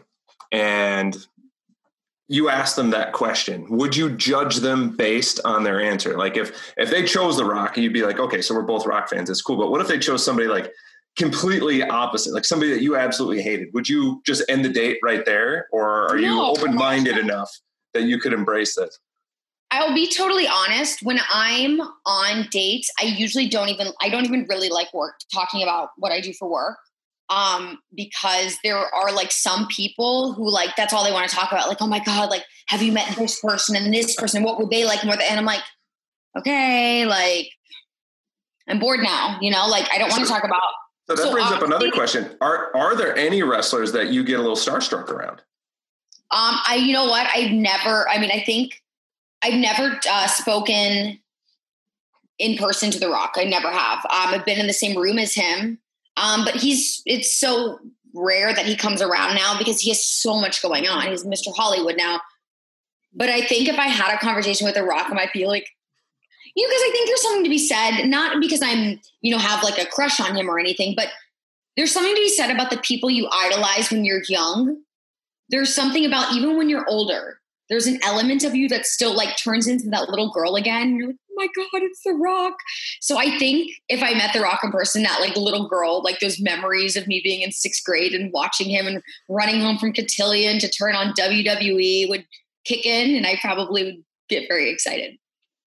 and you ask them that question, would you judge them based on their answer? Like if if they chose The Rock, you'd be like, okay, so we're both Rock fans. It's cool. But what if they chose somebody like completely opposite, like somebody that you absolutely hated? Would you just end the date right there, or are no, you open minded enough that you could embrace this? I'll be totally honest. When I'm on dates, I usually don't even I don't even really like work talking about what I do for work. Um, because there are like some people who like that's all they want to talk about. Like, oh my God, like, have you met this person and this person? What would they like more? And I'm like, okay, like I'm bored now, you know, like I don't want to talk about so that so, brings um, up another question. Are are there any wrestlers that you get a little starstruck around? Um, I you know what? I've never I mean, I think I've never uh, spoken in person to The Rock. I never have. Um, I've been in the same room as him, um, but he's it's so rare that he comes around now because he has so much going on. He's Mr. Hollywood now. But I think if I had a conversation with The Rock, I might be like, you know, because I think there's something to be said, not because I'm, you know, have like a crush on him or anything, but there's something to be said about the people you idolize when you're young. There's something about even when you're older, there's an element of you that still like turns into that little girl again. My God, it's The Rock. So I think if I met The Rock in person, that like little girl, like those memories of me being in sixth grade and watching him and running home from Cotillion to turn on WWE would kick in and I probably would get very excited.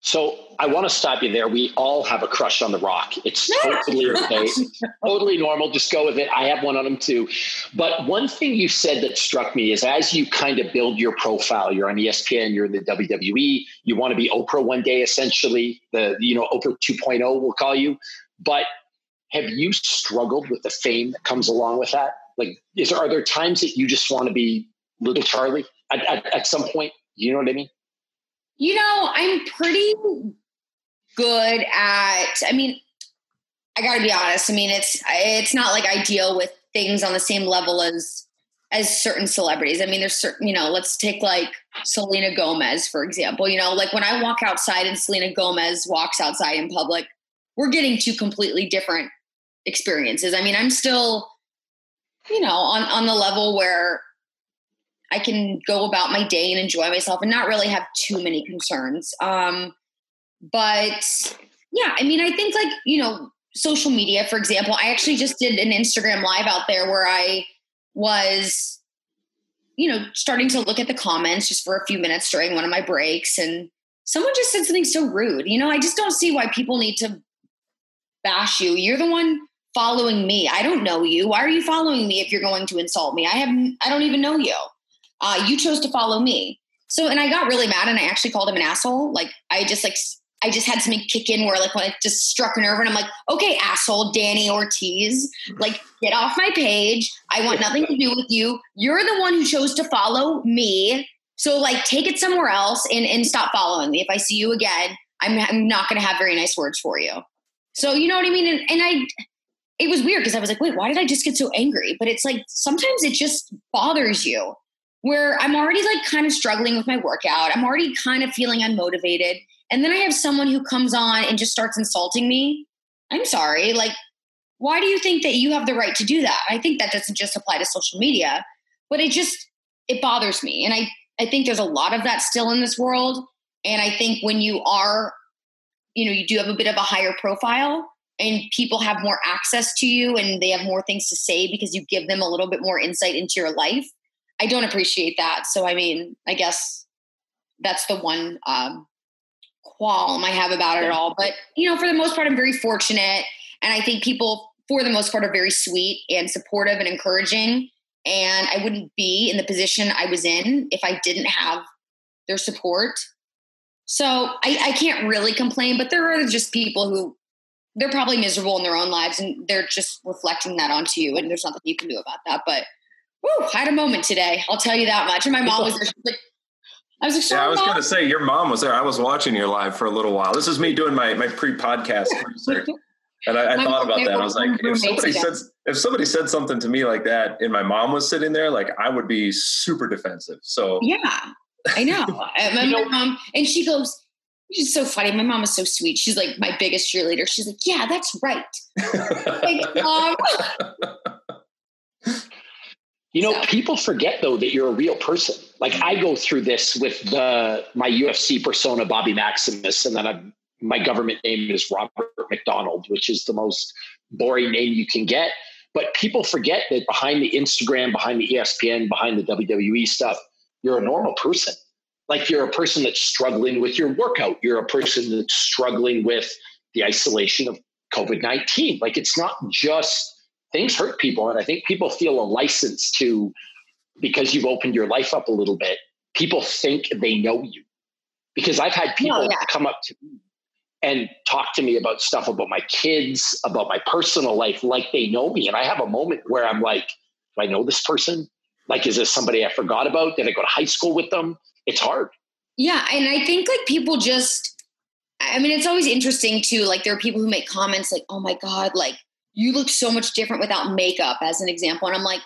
So I want to stop you there. We all have a crush on The Rock. It's totally okay, totally normal. Just go with it. I have one on him too. But one thing you said that struck me is as you kind of build your profile, you're on ESPN, you're in the WWE, you want to be Oprah one day, essentially. The you know Oprah 2.0 we'll call you. But have you struggled with the fame that comes along with that? Like, is there, are there times that you just want to be little Charly at, at, at some point? You know what I mean? You know, I'm pretty good at, I mean, I got to be honest. I mean, it's it's not like I deal with things on the same level as as certain celebrities. I mean, there's certain, you know, let's take like Selena Gomez, for example. You know, like when I walk outside and Selena Gomez walks outside in public, we're getting two completely different experiences. I mean, I'm still, you know, on, on the level where I can go about my day and enjoy myself and not really have too many concerns. Um, but yeah, I mean, I think like, you know, social media, for example, I actually just did an Instagram live out there where I was, you know, starting to look at the comments just for a few minutes during one of my breaks. And someone just said something so rude. You know, I just don't see why people need to bash you. You're the one following me. I don't know you. Why are you following me if you're going to insult me? I have I don't even know you. Uh, you chose to follow me. So, and I got really mad and I actually called him an asshole. Like, I just like, I just had something kick in where like when it just struck a nerve and I'm like, okay, asshole, Danny Ortiz, like get off my page. I want nothing to do with you. You're the one who chose to follow me. So like take it somewhere else and, and stop following me. If I see you again, I'm, I'm not going to have very nice words for you. So, you know what I mean? And, and I, it was weird because I was like, wait, why did I just get so angry? But it's like sometimes it just bothers you where I'm already like kind of struggling with my workout. I'm already kind of feeling unmotivated. And then I have someone who comes on and just starts insulting me. I'm sorry. Like, why do you think that you have the right to do that? I think that doesn't just apply to social media, but it just it bothers me. And I I think there's a lot of that still in this world. And I think when you are, you know, you do have a bit of a higher profile and people have more access to you and they have more things to say because you give them a little bit more insight into your life I don't appreciate that. So I mean, I guess that's the one um, qualm I have about it all. But you know, for the most part, I'm very fortunate, and I think people, for the most part, are very sweet and supportive and encouraging. And I wouldn't be in the position I was in if I didn't have their support. So I, I can't really complain, but there are just people who they're probably miserable in their own lives and they're just reflecting that onto you, and there's nothing you can do about that. But whew, I had a moment today. I'll tell you that much. And my mom was there. like, I was like, yeah, I was going to say your mom was there. I was watching your live for a little while. This is me doing my my pre podcast research, and I, I thought about that. I was like, if somebody said if somebody said something to me like that, and my mom was sitting there, like I would be super defensive. So yeah, I know. my, know, mom, and she goes. She's so funny. My mom is so sweet. She's like my biggest cheerleader. She's like, "Yeah, that's right." like, mom. You know, people forget though that you're a real person. Like I go through this with the my UFC persona, Bobby Maximus, and then I'm, my government name is Robert McDonald, which is the most boring name you can get. But people forget that behind the Instagram, behind the ESPN, behind the WWE stuff, you're a normal person. Like you're a person that's struggling with your workout. You're a person that's struggling with the isolation of COVID 19. Like it's not just things hurt people. And I think people feel a license to, because you've opened your life up a little bit, people think they know you. Because I've had people oh, yeah. come up to me and talk to me about stuff about my kids, about my personal life, like they know me. And I have a moment where I'm like, do I know this person? Like, is this somebody I forgot about? Did I go to high school with them? It's hard. Yeah. And I think like people just, I mean, it's always interesting too. Like, there are people who make comments like, oh my God, like, you look so much different without makeup, as an example. And I'm like,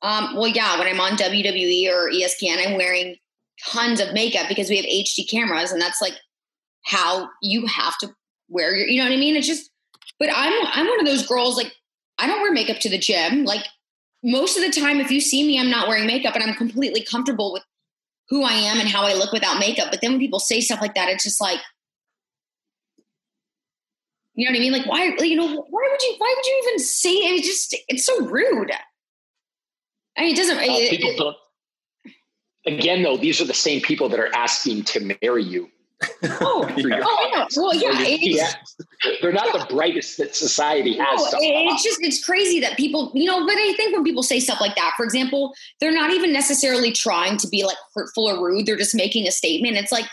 um, well, yeah, when I'm on WWE or ESPN, I'm wearing tons of makeup because we have HD cameras, and that's like how you have to wear your, you know what I mean? It's just, but I'm I'm one of those girls like I don't wear makeup to the gym. Like most of the time, if you see me, I'm not wearing makeup, and I'm completely comfortable with who I am and how I look without makeup. But then when people say stuff like that, it's just like, you know what I mean? Like, why, you know, why would you, why would you even say it? It's just, it's so rude. I mean, it doesn't, well, it, people it, don't. Again, though, these are the same people that are asking to marry you. Oh, yeah. oh, yeah. Well, yeah, yeah. They're not yeah. the brightest that society has. No, it's just it's crazy that people, you know. But I think when people say stuff like that, for example, they're not even necessarily trying to be like hurtful or rude. They're just making a statement. It's like,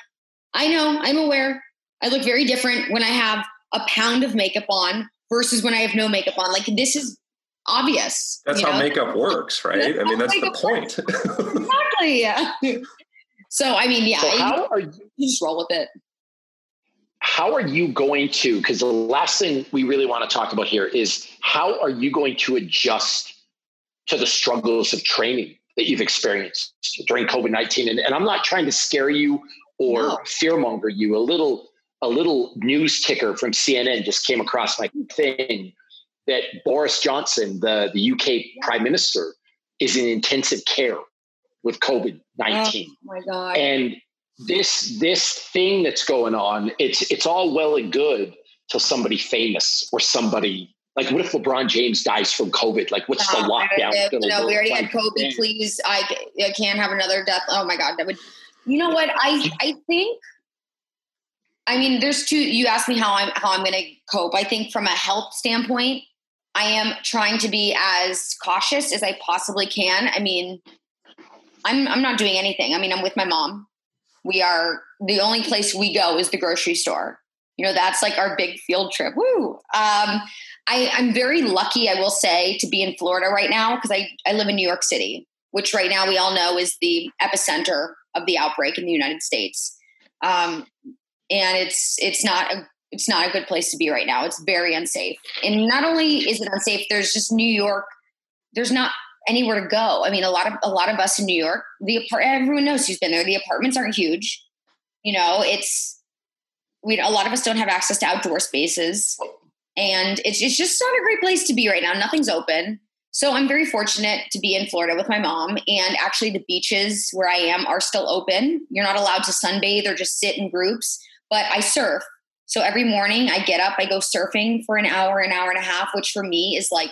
I know, I'm aware. I look very different when I have a pound of makeup on versus when I have no makeup on. Like this is obvious. That's how know? makeup works, right? That's I mean, that's the point. exactly. Yeah. So I mean, yeah. So how are you, you just roll with it? How are you going to? Because the last thing we really want to talk about here is how are you going to adjust to the struggles of training that you've experienced during COVID nineteen. And, and I'm not trying to scare you or no. fearmonger you. A little a little news ticker from CNN just came across my thing that Boris Johnson, the, the UK prime minister, is in intensive care with COVID 19. Oh my God. And this this thing that's going on, it's it's all well and good till somebody famous or somebody like what if LeBron James dies from COVID? Like what's the lockdown? No, we already had COVID. Please, I, I can't have another death. Oh my God, that would. You know what? I I think. I mean, there's two. You asked me how I'm how I'm going to cope. I think from a health standpoint, I am trying to be as cautious as I possibly can. I mean, I'm I'm not doing anything. I mean, I'm with my mom. We are the only place we go is the grocery store. You know, that's like our big field trip. Woo! Um, I, I'm very lucky, I will say, to be in Florida right now because I, I live in New York City, which right now we all know is the epicenter of the outbreak in the United States. Um, and it's it's not a it's not a good place to be right now. It's very unsafe. And not only is it unsafe, there's just New York. There's not anywhere to go. I mean, a lot of a lot of us in New York, the everyone knows who's been there. The apartments aren't huge. You know, it's we a lot of us don't have access to outdoor spaces, and it's it's just not a great place to be right now. Nothing's open. So I'm very fortunate to be in Florida with my mom, and actually the beaches where I am are still open. You're not allowed to sunbathe or just sit in groups, but I surf. So every morning I get up, I go surfing for an hour, an hour and a half, which for me is like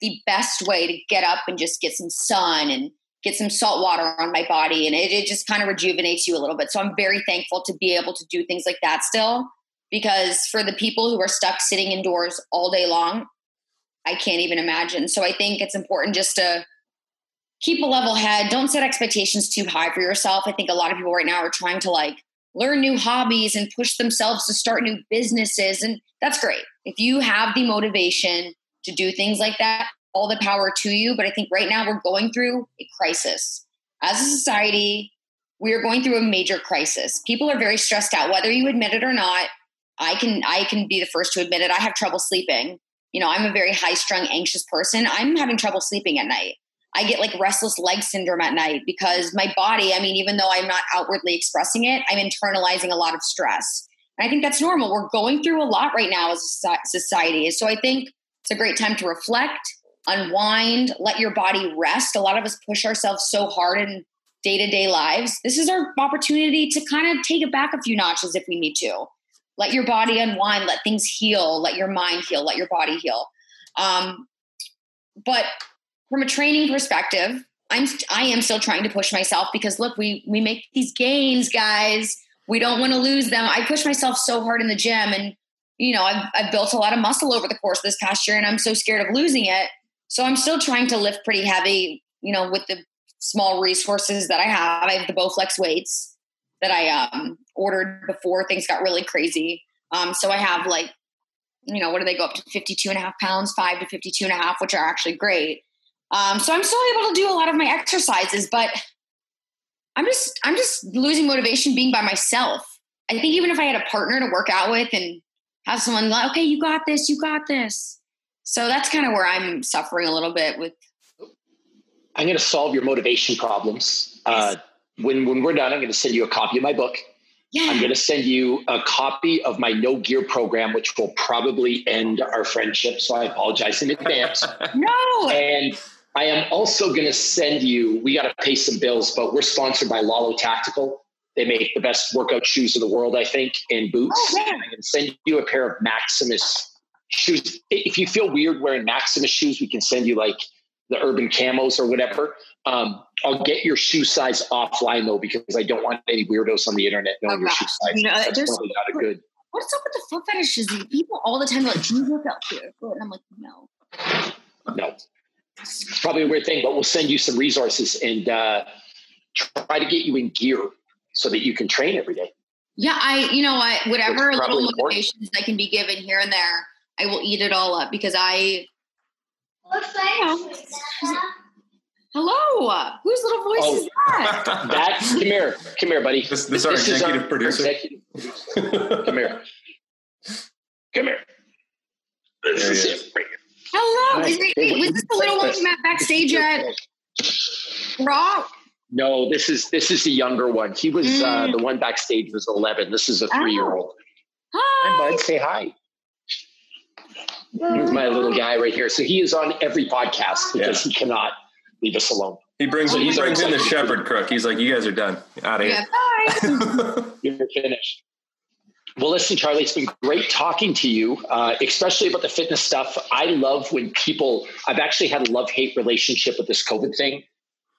the best way to get up and just get some sun and get some salt water on my body. And it, it just kind of rejuvenates you a little bit. So I'm very thankful to be able to do things like that still, because for the people who are stuck sitting indoors all day long, I can't even imagine. So I think it's important just to keep a level head. Don't set expectations too high for yourself. I think a lot of people right now are trying to like learn new hobbies and push themselves to start new businesses. And that's great. If you have the motivation to do things like that, all the power to you. But I think right now we're going through a crisis. As a society, we are going through a major crisis. People are very stressed out, whether you admit it or not. I can I can be the first to admit it. I have trouble sleeping. You know, I'm a very high strung, anxious person. I'm having trouble sleeping at night. I get like restless leg syndrome at night because my body, I mean, even though I'm not outwardly expressing it, I'm internalizing a lot of stress. And I think that's normal. We're going through a lot right now as a society. So I think it's a great time to reflect, unwind, let your body rest. A lot of us push ourselves so hard in day to day lives. This is our opportunity to kind of take it back a few notches if we need to. Let your body unwind, let things heal, let your mind heal, let your body heal. Um, but from a training perspective, I'm I am still trying to push myself because look, we we make these gains, guys. We don't want to lose them. I push myself so hard in the gym and you know, I've, I've built a lot of muscle over the course of this past year and I'm so scared of losing it. So I'm still trying to lift pretty heavy, you know, with the small resources that I have. I have the Bowflex weights that I um, ordered before things got really crazy. Um, so I have like, you know, what do they go up to 52 and a half pounds, five to 52 and a half, which are actually great. Um, so I'm still able to do a lot of my exercises, but I'm just, I'm just losing motivation being by myself. I think even if I had a partner to work out with and have someone like, okay, you got this, you got this. So that's kind of where I'm suffering a little bit with. I'm going to solve your motivation problems. Uh, when when we're done, I'm going to send you a copy of my book. Yeah. I'm going to send you a copy of my no gear program, which will probably end our friendship. So I apologize in advance. no. And I am also going to send you. We got to pay some bills, but we're sponsored by Lalo Tactical. They make the best workout shoes in the world, I think, and boots. Oh, yeah. I'm going to send you a pair of Maximus shoes. If you feel weird wearing Maximus shoes, we can send you like the urban camos or whatever. Um, I'll get your shoe size offline though, because I don't want any weirdos on the internet knowing oh, your shoe size. You know, That's probably not a good. What's up with the foot fetishes? People all the time are like, "Do you look up here?" And I'm like, "No." No, it's probably a weird thing, but we'll send you some resources and uh, try to get you in gear so that you can train every day. Yeah, I, you know what, whatever little motivations I can be given here and there, I will eat it all up because I. Hello, whose little voice oh, is that? that come here, come here, buddy. This, this, this our executive our, producer. Executive producer. come here, come here. This is it. Hello, is, wait, was this the little one you met backstage at Raw? No, this is this is the younger one. He was uh, mm. uh, the one backstage was eleven. This is a three year old. Oh. Hi, bud. Say hi. Here's my little guy right here. So he is on every podcast because yeah. he cannot leave us alone. He brings, oh he brings in the shepherd crook. He's like, you guys are done. Out of yeah, here. You're finished. Well, listen, Charly, it's been great talking to you, uh, especially about the fitness stuff. I love when people, I've actually had a love hate relationship with this COVID thing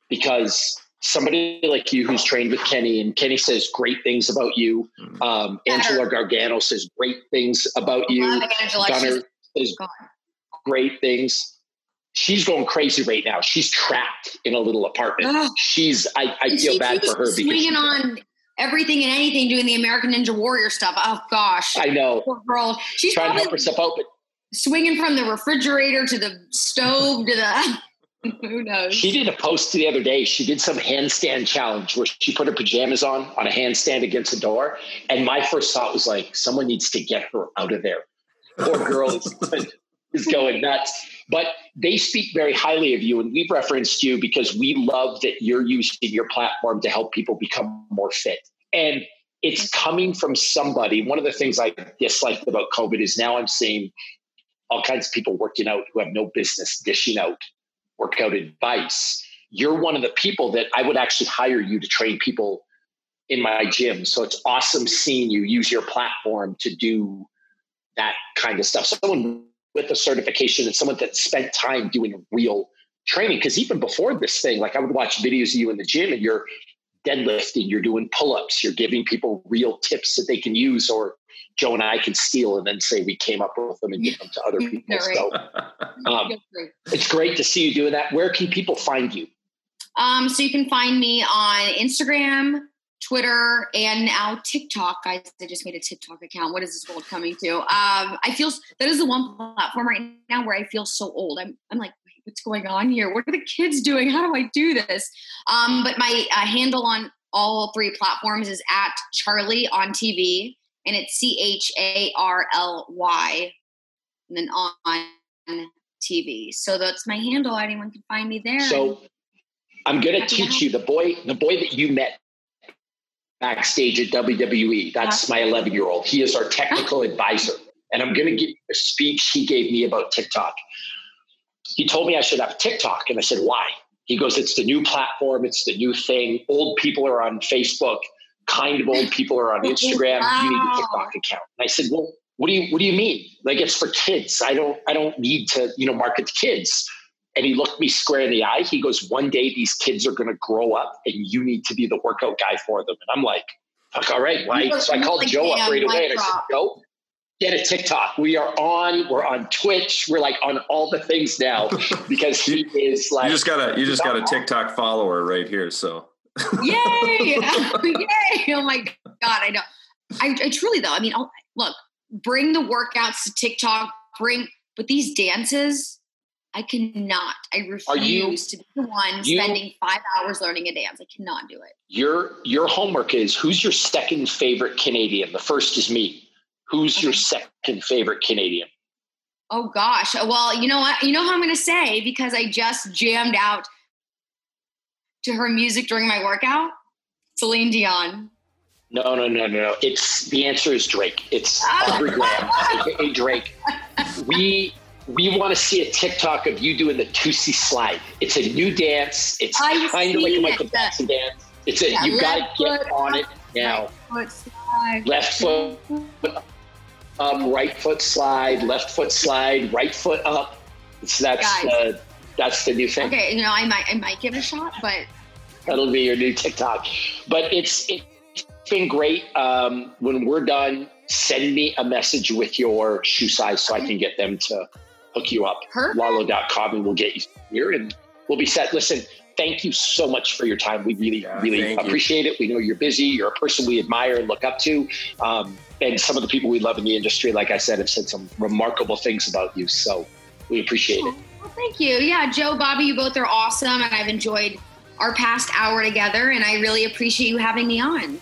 because somebody like you who's trained with Kenny and Kenny says great things about you. Mm-hmm. Um, Angela Gargano says great things about you. Gunnar says great things. She's going crazy right now. She's trapped in a little apartment. She's, I, I feel bad for her because swinging on everything and anything doing the American Ninja Warrior stuff. Oh gosh, I know. Poor girl. She's trying to help herself out, but swinging from the refrigerator to the stove to the. Who knows? She did a post the other day. She did some handstand challenge where she put her pajamas on on a handstand against a door, and my first thought was like, someone needs to get her out of there. Poor girl is, is going nuts. But they speak very highly of you, and we've referenced you because we love that you're using your platform to help people become more fit. And it's coming from somebody. One of the things I disliked about COVID is now I'm seeing all kinds of people working out who have no business dishing out workout advice. You're one of the people that I would actually hire you to train people in my gym. So it's awesome seeing you use your platform to do that kind of stuff. Someone with a certification and someone that spent time doing real training. Because even before this thing, like I would watch videos of you in the gym and you're deadlifting, you're doing pull ups, you're giving people real tips that they can use, or Joe and I can steal and then say we came up with them and give them to other people. So um, it's great to see you doing that. Where can people find you? Um, so you can find me on Instagram, Twitter, and now TikTok. Guys, I just made a TikTok account. What is this world coming to? Um, I feel that is the one platform right now where I feel so old. I'm, I'm like, what's going on here? What are the kids doing? How do I do this? Um, but my uh, handle on all three platforms is at Charly on TV, and it's C H A R L Y, and then on TV. So that's my handle. Anyone can find me there. So I'm going to teach you the boy, the boy that you met backstage at WWE. That's my 11 year old. He is our technical advisor. And I'm going to give a speech he gave me about TikTok. He told me I should have TikTok. And I said, why? He goes, it's the new platform, it's the new thing. Old people are on Facebook, kind of old people are on Instagram. Wow. You need a TikTok account. And I said, well, what do you what do you mean? Like it's for kids. I don't I don't need to, you know, market to kids. And he looked me square in the eye. He goes, One day these kids are going to grow up and you need to be the workout guy for them. And I'm like, Fuck, all right. Why? So I called like, Joe up right away and I said, Joe, get a TikTok. We are on, we're on Twitch. We're like on all the things now because he is like. You just got a, you just got a TikTok follower right here. So. Yay. Yay. Oh my God. I know. I, I truly though, I mean, I'll, look, bring the workouts to TikTok, bring, but these dances, I cannot. I refuse you, to be the one you, spending five hours learning a dance. I cannot do it. Your your homework is who's your second favorite Canadian? The first is me. Who's okay. your second favorite Canadian? Oh gosh. Well, you know what? You know how I'm going to say because I just jammed out to her music during my workout. Celine Dion. No, no, no, no, no. It's the answer is Drake. It's Aubrey Graham, aka Drake. We we want to see a TikTok of you doing the Toosie slide. It's a new dance. It's I've kind of like a Michael Jackson dance. It's a yeah, you got to get on it now. Right foot slide. Left foot up, right foot slide, left foot slide, right foot up. It's that's uh, that's the new thing. Okay, you know, I might I might give it a shot, but that'll be your new TikTok. But it's it's been great. Um, when we're done, send me a message with your shoe size so I can get them to hook you up. Perfect. Lalo.com and we'll get you here and we'll be set. Listen, thank you so much for your time. We really, yeah, really appreciate you. it. We know you're busy. You're a person we admire and look up to. Um, and some of the people we love in the industry, like I said, have said some remarkable things about you. So we appreciate it. Well, thank you. Yeah, Joe, Bobby, you both are awesome. And I've enjoyed our past hour together. And I really appreciate you having me on.